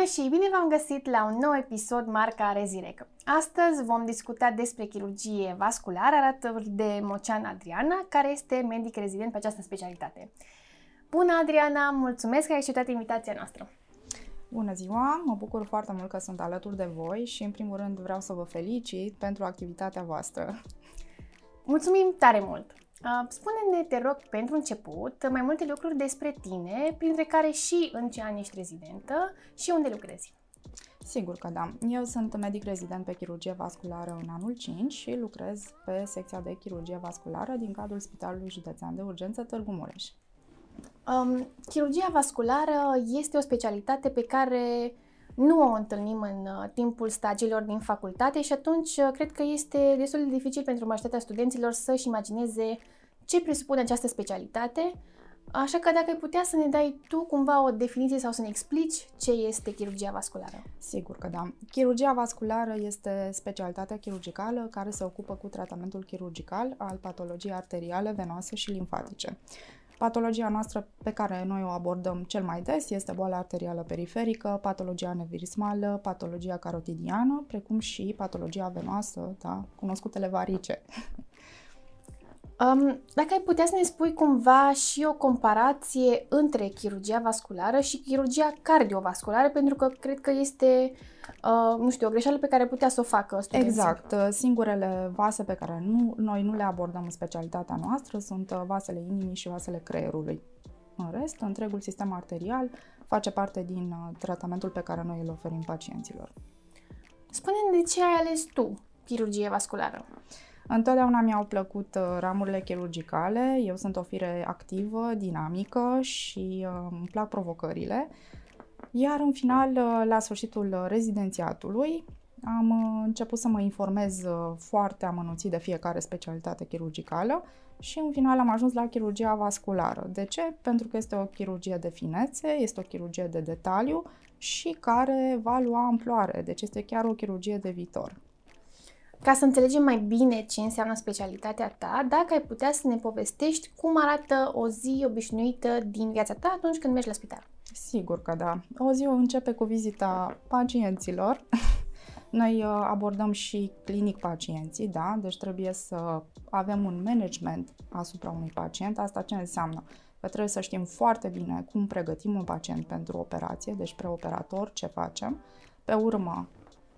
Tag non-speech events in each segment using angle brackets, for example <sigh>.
Bună și bine v-am găsit la un nou episod marca Rezirec. Astăzi vom discuta despre chirurgie vasculară alături de Mocean Adriana, care este medic rezident pe această specialitate. Bună, Adriana! Mulțumesc că ai acceptat invitația noastră! Bună ziua! Mă bucur foarte mult că sunt alături de voi și, în primul rând, vreau să vă felicit pentru activitatea voastră. Mulțumim tare mult! Uh, spune-ne, te rog, pentru început, mai multe lucruri despre tine, printre care și în ce an ești rezidentă și unde lucrezi. Sigur că da. Eu sunt medic rezident pe chirurgie vasculară în anul 5 și lucrez pe secția de chirurgie vasculară din cadrul Spitalului Județean de Urgență Târgu Mureș. Um, chirurgia vasculară este o specialitate pe care nu o întâlnim în uh, timpul stagiilor din facultate și atunci uh, cred că este destul de dificil pentru majoritatea studenților să-și imagineze ce presupune această specialitate. Așa că dacă ai putea să ne dai tu cumva o definiție sau să ne explici ce este chirurgia vasculară. Sigur că da. Chirurgia vasculară este specialitatea chirurgicală care se ocupă cu tratamentul chirurgical al patologiei arteriale, venoase și limfatice. Patologia noastră pe care noi o abordăm cel mai des este boala arterială periferică, patologia anevrismală, patologia carotidiană, precum și patologia venoasă, da, cunoscutele varice. Um, dacă ai putea să ne spui cumva și o comparație între chirurgia vasculară și chirurgia cardiovasculară, pentru că cred că este, uh, nu știu, o greșeală pe care putea să o facă studenții. Exact. Uh, singurele vase pe care nu, noi nu le abordăm în specialitatea noastră sunt uh, vasele inimii și vasele creierului. În rest, întregul sistem arterial face parte din uh, tratamentul pe care noi îl oferim pacienților. Spune-mi de ce ai ales tu chirurgie vasculară? Întotdeauna mi-au plăcut uh, ramurile chirurgicale, eu sunt o fire activă, dinamică și uh, îmi plac provocările. Iar în final, uh, la sfârșitul rezidențiatului, am început să mă informez foarte amănunțit de fiecare specialitate chirurgicală și în final am ajuns la chirurgia vasculară. De ce? Pentru că este o chirurgie de finețe, este o chirurgie de detaliu și care va lua amploare, deci este chiar o chirurgie de viitor. Ca să înțelegem mai bine ce înseamnă specialitatea ta, dacă ai putea să ne povestești cum arată o zi obișnuită din viața ta atunci când mergi la spital. Sigur că da. O zi începe cu vizita pacienților. <laughs> Noi uh, abordăm și clinic pacienții, da? Deci trebuie să avem un management asupra unui pacient. Asta ce înseamnă? Că trebuie să știm foarte bine cum pregătim un pacient pentru operație, deci preoperator, ce facem. Pe urmă,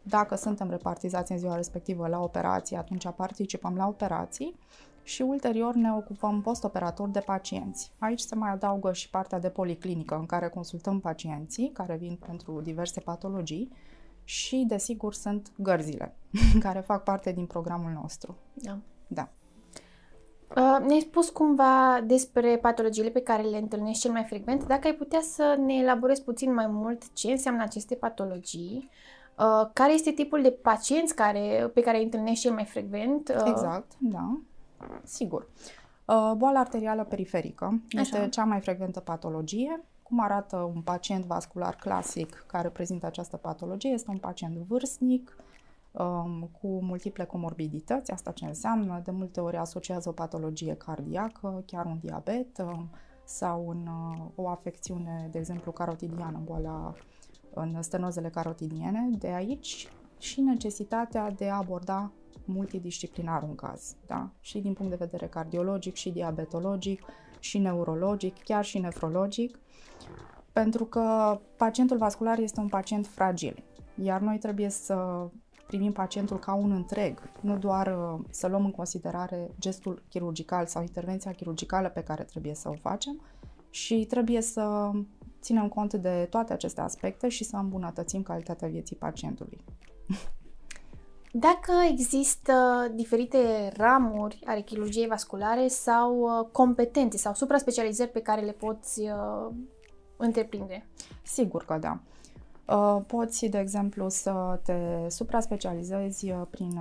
dacă suntem repartizați în ziua respectivă la operații, atunci participăm la operații și ulterior ne ocupăm postoperator de pacienți. Aici se mai adaugă și partea de policlinică în care consultăm pacienții care vin pentru diverse patologii și, desigur, sunt gărzile <laughs> care fac parte din programul nostru. Da. Da. Uh, ne-ai spus cumva despre patologiile pe care le întâlnești cel mai frecvent. Dacă ai putea să ne elaborezi puțin mai mult ce înseamnă aceste patologii, Uh, care este tipul de pacienți care, pe care îi întâlnești cel mai frecvent? Uh, exact, da, sigur. Uh, boala arterială periferică este Așa. cea mai frecventă patologie. Cum arată un pacient vascular clasic care prezintă această patologie? Este un pacient vârstnic, um, cu multiple comorbidități, asta ce înseamnă, de multe ori asociază o patologie cardiacă, chiar un diabet um, sau un, o afecțiune, de exemplu, carotidiană, boala în stenozele carotidiene, de aici și necesitatea de a aborda multidisciplinar un caz, da? și din punct de vedere cardiologic, și diabetologic, și neurologic, chiar și nefrologic, pentru că pacientul vascular este un pacient fragil, iar noi trebuie să primim pacientul ca un întreg, nu doar uh, să luăm în considerare gestul chirurgical sau intervenția chirurgicală pe care trebuie să o facem și trebuie să ținem cont de toate aceste aspecte și să îmbunătățim calitatea vieții pacientului. <laughs> Dacă există diferite ramuri ale chirurgiei vasculare sau uh, competențe sau supra-specializări pe care le poți uh, întreprinde? Sigur că da. Uh, poți, de exemplu, să te supra-specializezi uh, prin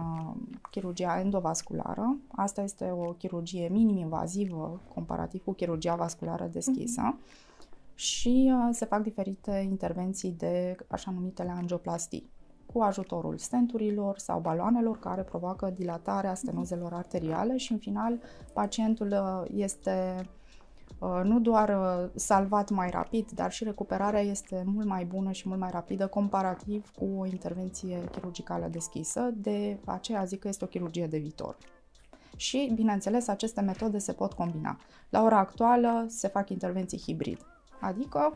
chirurgia endovasculară. Asta este o chirurgie minim-invazivă comparativ cu chirurgia vasculară deschisă. Uh-huh și uh, se fac diferite intervenții de așa numitele angioplastii cu ajutorul stenturilor sau baloanelor care provoacă dilatarea stenozelor arteriale și în final pacientul uh, este Uh, nu doar uh, salvat mai rapid, dar și recuperarea este mult mai bună și mult mai rapidă comparativ cu o intervenție chirurgicală deschisă, de aceea zic că este o chirurgie de viitor. Și, bineînțeles, aceste metode se pot combina. La ora actuală se fac intervenții hibrid, adică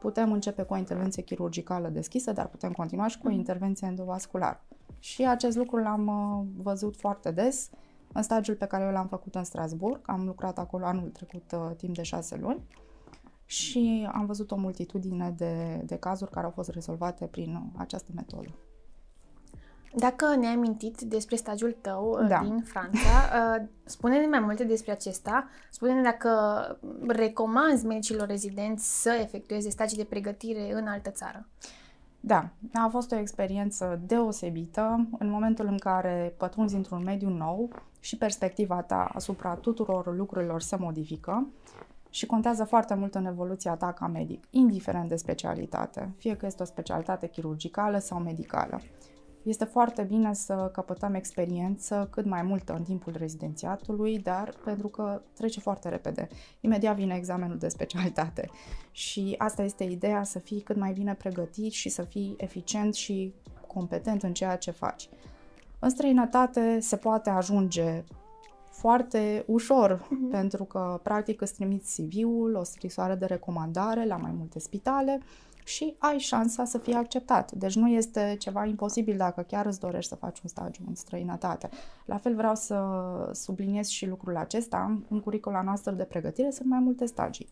putem începe cu o intervenție chirurgicală deschisă, dar putem continua și cu o mhm. intervenție endovasculară. Și acest lucru l-am uh, văzut foarte des în stagiul pe care eu l-am făcut în Strasburg. Am lucrat acolo anul trecut uh, timp de șase luni și am văzut o multitudine de, de cazuri care au fost rezolvate prin această metodă. Dacă ne-ai amintit despre stagiul tău uh, da. din Franța, uh, spune-ne mai multe despre acesta. Spune-ne dacă recomanzi medicilor rezidenți să efectueze stagii de pregătire în altă țară. Da, a fost o experiență deosebită în momentul în care pătrunzi într-un mediu nou și perspectiva ta asupra tuturor lucrurilor se modifică și contează foarte mult în evoluția ta ca medic, indiferent de specialitate, fie că este o specialitate chirurgicală sau medicală. Este foarte bine să căpătăm experiență cât mai multă în timpul rezidențiatului, dar pentru că trece foarte repede. Imediat vine examenul de specialitate și asta este ideea, să fii cât mai bine pregătit și să fii eficient și competent în ceea ce faci. În străinătate se poate ajunge foarte ușor, mm-hmm. pentru că practic îți trimiți CV-ul, o scrisoare de recomandare la mai multe spitale și ai șansa să fii acceptat. Deci nu este ceva imposibil dacă chiar îți dorești să faci un stagiu în străinătate. La fel vreau să subliniez și lucrul acesta. În curicula noastră de pregătire sunt mai multe stagii.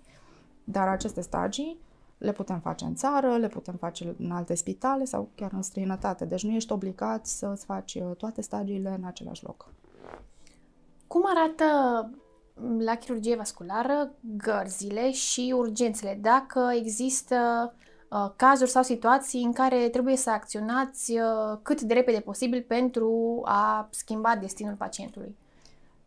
Dar aceste stagii le putem face în țară, le putem face în alte spitale sau chiar în străinătate. Deci nu ești obligat să-ți faci uh, toate stagiile în același loc. Cum arată la chirurgie vasculară gărzile și urgențele? Dacă există Uh, cazuri sau situații în care trebuie să acționați uh, cât de repede posibil pentru a schimba destinul pacientului.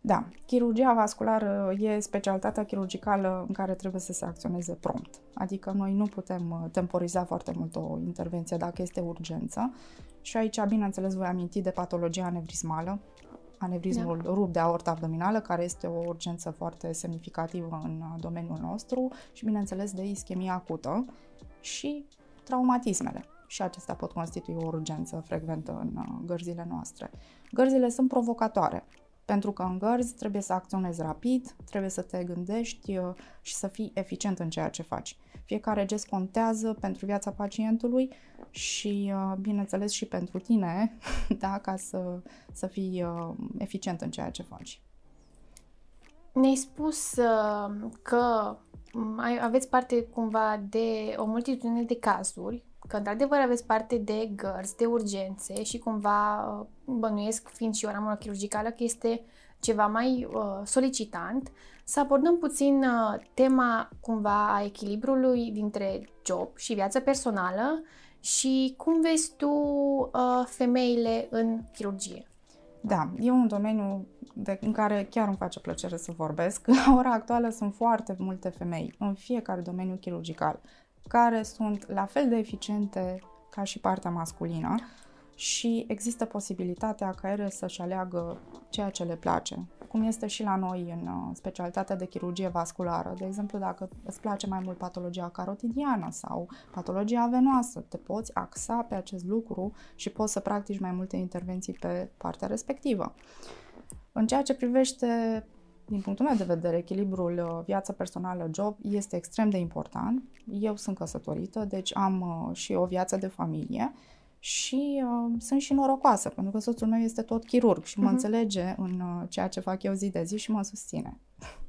Da, chirurgia vasculară e specialitatea chirurgicală în care trebuie să se acționeze prompt. Adică noi nu putem uh, temporiza foarte mult o intervenție dacă este urgență. Și aici, bineînțeles, voi aminti de patologia anevrismală, anevrismul da. rup de aortă abdominală, care este o urgență foarte semnificativă în domeniul nostru și, bineînțeles, de ischemie acută, și traumatismele. Și acestea pot constitui o urgență frecventă în uh, gărzile noastre. Gărzile sunt provocatoare, pentru că în gărzi trebuie să acționezi rapid, trebuie să te gândești uh, și să fii eficient în ceea ce faci. Fiecare gest contează pentru viața pacientului și, uh, bineînțeles, și pentru tine, <laughs> da, ca să, să fii eficient în ceea ce faci. Ne-ai spus că aveți parte cumva de o multitudine de cazuri, că într-adevăr aveți parte de gărzi, de urgențe și cumva uh, bănuiesc, fiind și o ramură chirurgicală, că este ceva mai uh, solicitant, să abordăm puțin uh, tema cumva a echilibrului dintre job și viața personală și cum vezi tu uh, femeile în chirurgie. Da, e un domeniu de, în care chiar îmi face plăcere să vorbesc. <laughs> La ora actuală sunt foarte multe femei în fiecare domeniu chirurgical care sunt la fel de eficiente ca și partea masculină și există posibilitatea ca ele să-și aleagă ceea ce le place, cum este și la noi în uh, specialitatea de chirurgie vasculară. De exemplu, dacă îți place mai mult patologia carotidiană sau patologia venoasă, te poți axa pe acest lucru și poți să practici mai multe intervenții pe partea respectivă. În ceea ce privește din punctul meu de vedere, echilibrul uh, viața personală-job este extrem de important. Eu sunt căsătorită, deci am uh, și o viață de familie și uh, sunt și norocoasă, pentru că soțul meu este tot chirurg și mă uh-huh. înțelege în uh, ceea ce fac eu zi de zi și mă susține. <laughs>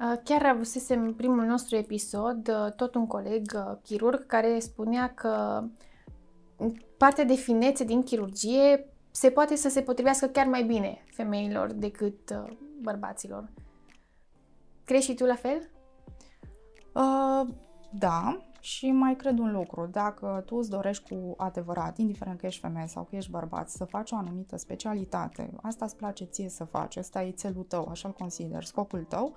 Uh, chiar avusesem primul nostru episod, uh, tot un coleg uh, chirurg care spunea că partea de finețe din chirurgie se poate să se potrivească chiar mai bine femeilor decât uh, bărbaților. Crezi și tu la fel? Uh, da, și mai cred un lucru, dacă tu îți dorești cu adevărat, indiferent că ești femeie sau că ești bărbat, să faci o anumită specialitate, asta îți place ție să faci, ăsta e țelul tău, așa-l consider, scopul tău,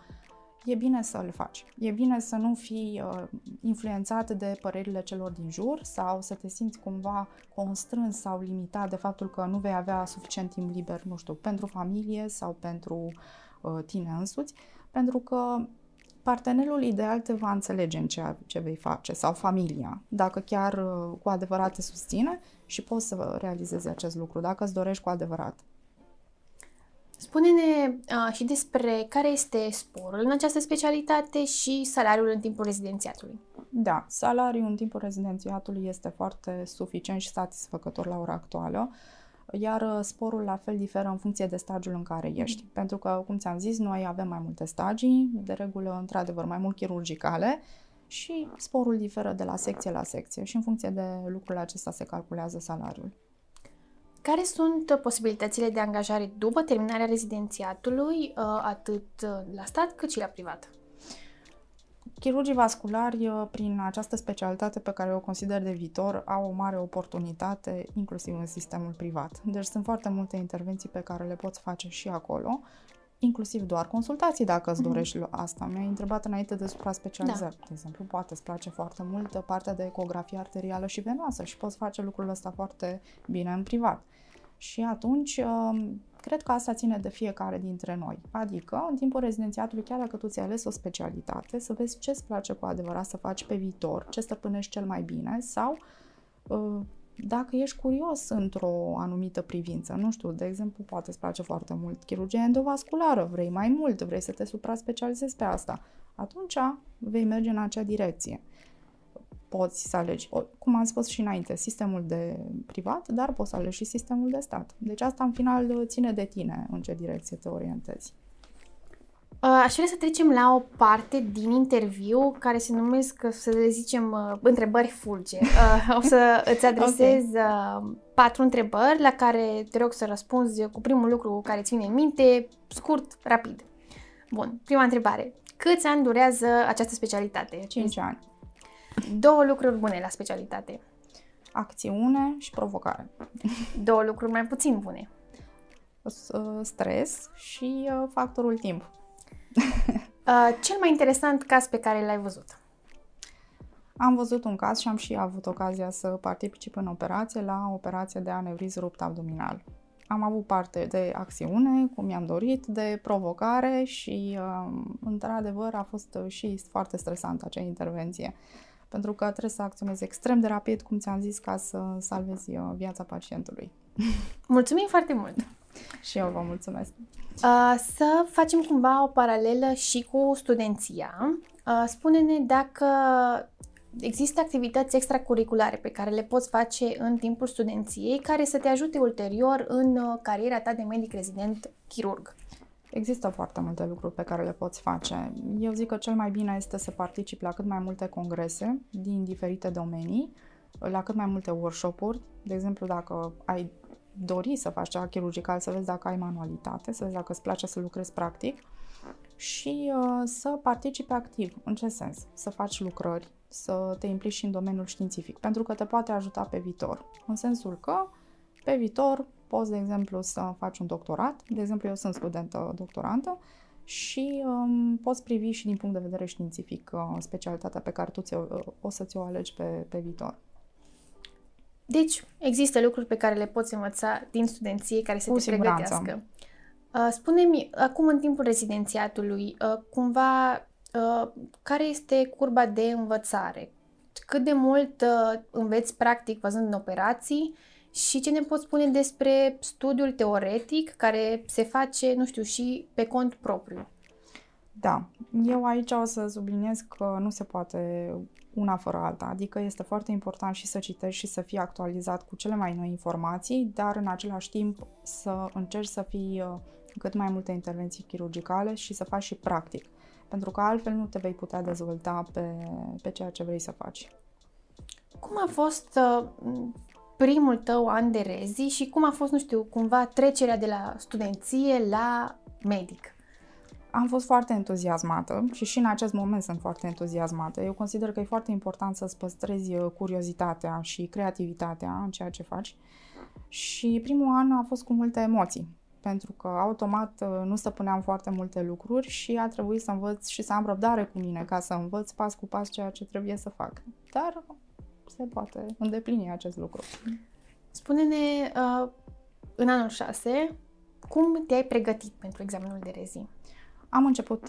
e bine să l faci. E bine să nu fii uh, influențat de părerile celor din jur sau să te simți cumva constrâns sau limitat de faptul că nu vei avea suficient timp liber, nu știu, pentru familie sau pentru uh, tine însuți, pentru că partenerul ideal te va înțelege în ceea ce vei face sau familia, dacă chiar uh, cu adevărat te susține și poți să realizezi acest lucru, dacă îți dorești cu adevărat. Spune-ne uh, și despre care este sporul în această specialitate și salariul în timpul rezidențiatului. Da, salariul în timpul rezidențiatului este foarte suficient și satisfăcător la ora actuală, iar uh, sporul la fel diferă în funcție de stagiul în care ești. Mm. Pentru că, cum ți-am zis, noi avem mai multe stagii, de regulă, într-adevăr, mai mult chirurgicale, și sporul diferă de la secție la secție și în funcție de lucrul acesta se calculează salariul. Care sunt posibilitățile de angajare după terminarea rezidențiatului, uh, atât la stat cât și la privat? Chirurgii vasculari, uh, prin această specialitate pe care o consider de viitor, au o mare oportunitate, inclusiv în sistemul privat. Deci sunt foarte multe intervenții pe care le poți face și acolo, inclusiv doar consultații dacă îți mhm. dorești mm-hmm. asta. Mi-ai întrebat înainte de supra-specializări. Da. De exemplu, poate îți place foarte mult partea de ecografie arterială și venoasă și poți face lucrul ăsta foarte bine în privat. Și atunci, um, cred că asta ține de fiecare dintre noi. Adică, în timpul rezidențiatului, chiar dacă tu ți-ai ales o specialitate, să vezi ce îți place cu adevărat să faci pe viitor, ce stăpânești cel mai bine sau uh, dacă ești curios într-o anumită privință, nu știu, de exemplu, poate îți place foarte mult chirurgia endovasculară, vrei mai mult, vrei să te supra-specializezi pe asta, atunci vei merge în acea direcție poți să alegi, cum am spus și înainte, sistemul de privat, dar poți să alegi și sistemul de stat. Deci asta în final ține de tine în ce direcție te orientezi. Uh, aș vrea să trecem la o parte din interviu care se numesc, să le zicem, uh, întrebări fulge. Uh, o să îți adresez <laughs> okay. patru întrebări la care te rog să răspunzi cu primul lucru care ține în minte, scurt, rapid. Bun, prima întrebare. Câți ani durează această specialitate? 5 ani. Două lucruri bune la specialitate. Acțiune și provocare. Două lucruri mai puțin bune. Stres și uh, factorul timp. <laughs> Uh, cel mai interesant caz pe care l-ai văzut? Am văzut un caz și am și avut ocazia să particip în operație la operație de anevriză rupt abdominal. Am avut parte de acțiune, cum mi-am dorit, de provocare și, uh, într-adevăr, a fost și foarte stresantă acea intervenție pentru că trebuie să acționezi extrem de rapid, cum ți-am zis, ca să salvezi uh, viața pacientului. <laughs> Mulțumim foarte mult! Și eu vă mulțumesc! Uh, să facem cumva o paralelă și cu studenția. Uh, spune-ne dacă există activități extracurriculare pe care le poți face în timpul studenției care să te ajute ulterior în cariera ta de medic rezident chirurg. Există foarte multe lucruri pe care le poți face. Eu zic că cel mai bine este să participi la cât mai multe congrese din diferite domenii, la cât mai multe workshop-uri. De exemplu, dacă ai dori să faci ceva chirurgical, să vezi dacă ai manualitate, să vezi dacă îți place să lucrezi practic și uh, să participi activ. În ce sens? Să faci lucrări, să te implici și în domeniul științific, pentru că te poate ajuta pe viitor. În sensul că pe viitor poți, de exemplu, să faci un doctorat. De exemplu, eu sunt studentă doctorantă și um, poți privi și din punct de vedere științific uh, specialitatea pe care tu ți-o, uh, o să ți-o alegi pe, pe viitor. Deci, există lucruri pe care le poți învăța din studenție care să Cu te siguranță. pregătească. Uh, spune-mi, acum în timpul rezidențiatului, uh, cumva, uh, care este curba de învățare? Cât de mult uh, înveți practic văzând în operații și ce ne poți spune despre studiul teoretic care se face, nu știu, și pe cont propriu? Da, eu aici o să subliniez că nu se poate una fără alta, adică este foarte important și să citești și să fii actualizat cu cele mai noi informații, dar în același timp să încerci să fii uh, cât mai multe intervenții chirurgicale și să faci și practic, pentru că altfel nu te vei putea dezvolta pe, pe ceea ce vrei să faci. Cum a fost uh, primul tău an de rezi și cum a fost, nu știu, cumva trecerea de la studenție la medic? Am fost foarte entuziasmată și și în acest moment sunt foarte entuziasmată. Eu consider că e foarte important să-ți păstrezi uh, curiozitatea și creativitatea în ceea ce faci. Și primul an a fost cu multe emoții, pentru că automat uh, nu stăpâneam foarte multe lucruri și a trebuit să învăț și să am răbdare cu mine ca să învăț pas cu pas ceea ce trebuie să fac. Dar se poate îndeplini acest lucru. Spune-ne, uh, în anul 6, cum te-ai pregătit pentru examenul de rezi? Am început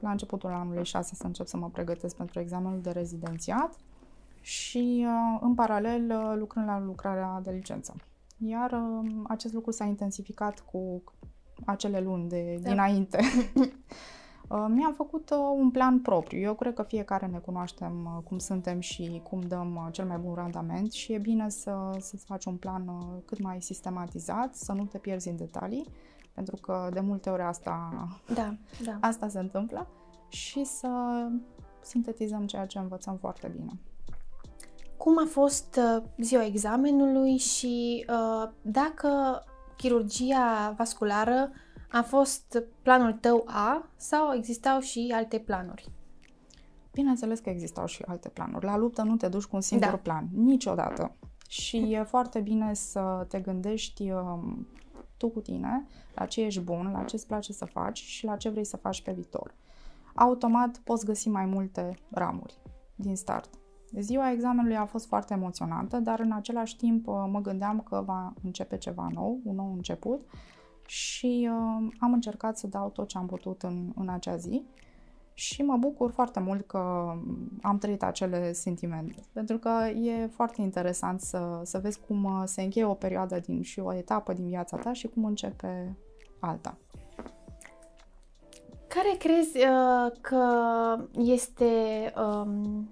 la începutul anului 6 să încep să mă pregătesc pentru examenul de rezidențiat și în paralel lucrând la lucrarea de licență. Iar acest lucru s-a intensificat cu acele luni de da. dinainte. <laughs> Uh, mi-am făcut uh, un plan propriu. Eu cred că fiecare ne cunoaștem uh, cum suntem și cum dăm cel mai bun randament și e bine să, să-ți faci un plan cât mai sistematizat, să nu te pierzi în detalii, pentru că de multe ori asta, da, da. <laughs> asta se întâmplă și să sintetizăm ceea ce învățăm foarte bine. Cum a fost ziua examenului și uh, dacă chirurgia vasculară a fost planul tău A sau existau și alte planuri? Bineînțeles că existau și alte planuri. La luptă nu te duci cu un singur da. plan, niciodată. Și e foarte bine să te gândești um, tu cu tine la ce ești bun, la ce îți place să faci și la ce vrei să faci pe viitor. Automat poți găsi mai multe ramuri din start. Ziua examenului a fost foarte emoționantă, dar în același timp uh, mă gândeam că va începe ceva nou, un nou început și uh, am încercat să dau tot ce am putut în, în acea zi și mă bucur foarte mult că am trăit acele sentimente, pentru că e foarte interesant să, să vezi cum uh, se încheie o perioadă din, și o etapă din viața ta și cum începe alta. Care crezi uh, că este um,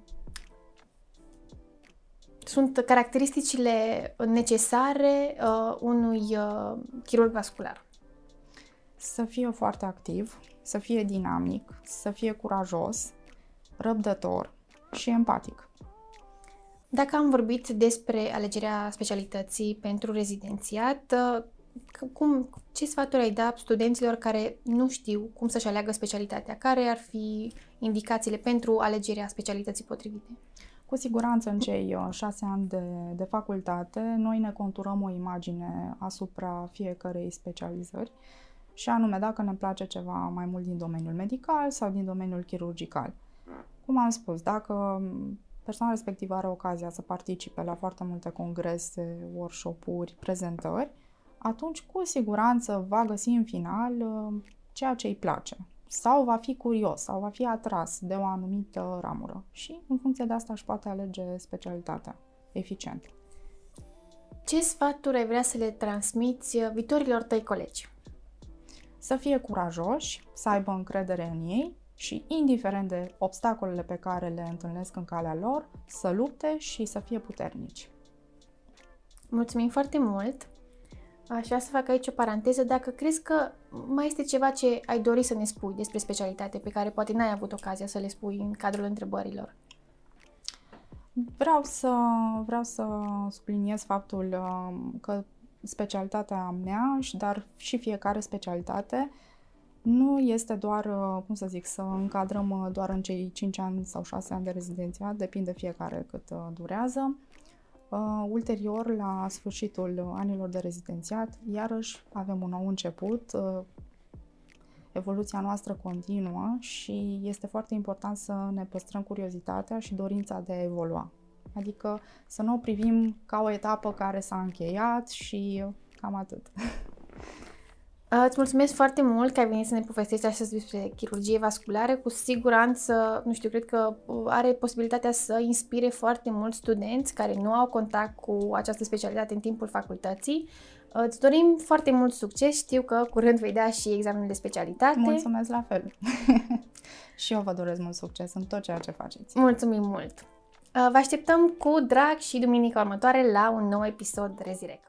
sunt caracteristicile necesare uh, unui uh, chirurg vascular? Să fie foarte activ, să fie dinamic, să fie curajos, răbdător și empatic. Dacă am vorbit despre alegerea specialității pentru rezidențiat, uh, cum, ce sfaturi ai da studenților care nu știu cum să-și aleagă specialitatea? Care ar fi indicațiile pentru alegerea specialității potrivite? Cu siguranță în cei uh, șase ani de, de facultate noi ne conturăm o imagine asupra fiecărei specializări și anume dacă ne place ceva mai mult din domeniul medical sau din domeniul chirurgical. Cum am spus, dacă persoana respectivă are ocazia să participe la foarte multe congrese, workshop-uri, prezentări, atunci cu siguranță va găsi în final uh, ceea ce îi place sau va fi curios sau va fi atras de o anumită ramură și în funcție de asta își poate alege specialitatea eficient. Ce sfaturi ai vrea să le transmiți viitorilor tăi colegi? Să fie curajoși, să aibă încredere în ei și, indiferent de obstacolele pe care le întâlnesc în calea lor, să lupte și să fie puternici. Mulțumim foarte mult! Aș vrea să fac aici o paranteză. Dacă crezi că mai este ceva ce ai dori să ne spui despre specialitate pe care poate n-ai avut ocazia să le spui în cadrul întrebărilor. Vreau să, vreau să subliniez faptul um, că specialitatea mea, dar și fiecare specialitate, nu este doar, uh, cum să zic, să încadrăm uh, doar în cei 5 ani sau 6 ani de rezidențiat, depinde fiecare cât uh, durează. Uh, ulterior, la sfârșitul anilor de rezidențiat, iarăși avem un nou început. Uh, evoluția noastră continuă și este foarte important să ne păstrăm curiozitatea și dorința de a evolua. Adică să nu o privim ca o etapă care s-a încheiat și cam atât. Îți mulțumesc foarte mult că ai venit să ne povestești astăzi despre chirurgie vasculară. Cu siguranță, nu știu, cred că uh, are posibilitatea să inspire foarte mulți studenți care nu au contact cu această specialitate în timpul facultății. Îți dorim foarte mult succes. Știu că curând vei da și examenul de specialitate. Mulțumesc la fel. <laughs> și eu vă doresc mult succes în tot ceea ce faceți. Mulțumim mult! Uh, vă așteptăm cu drag și duminica următoare la un nou episod Rezirec.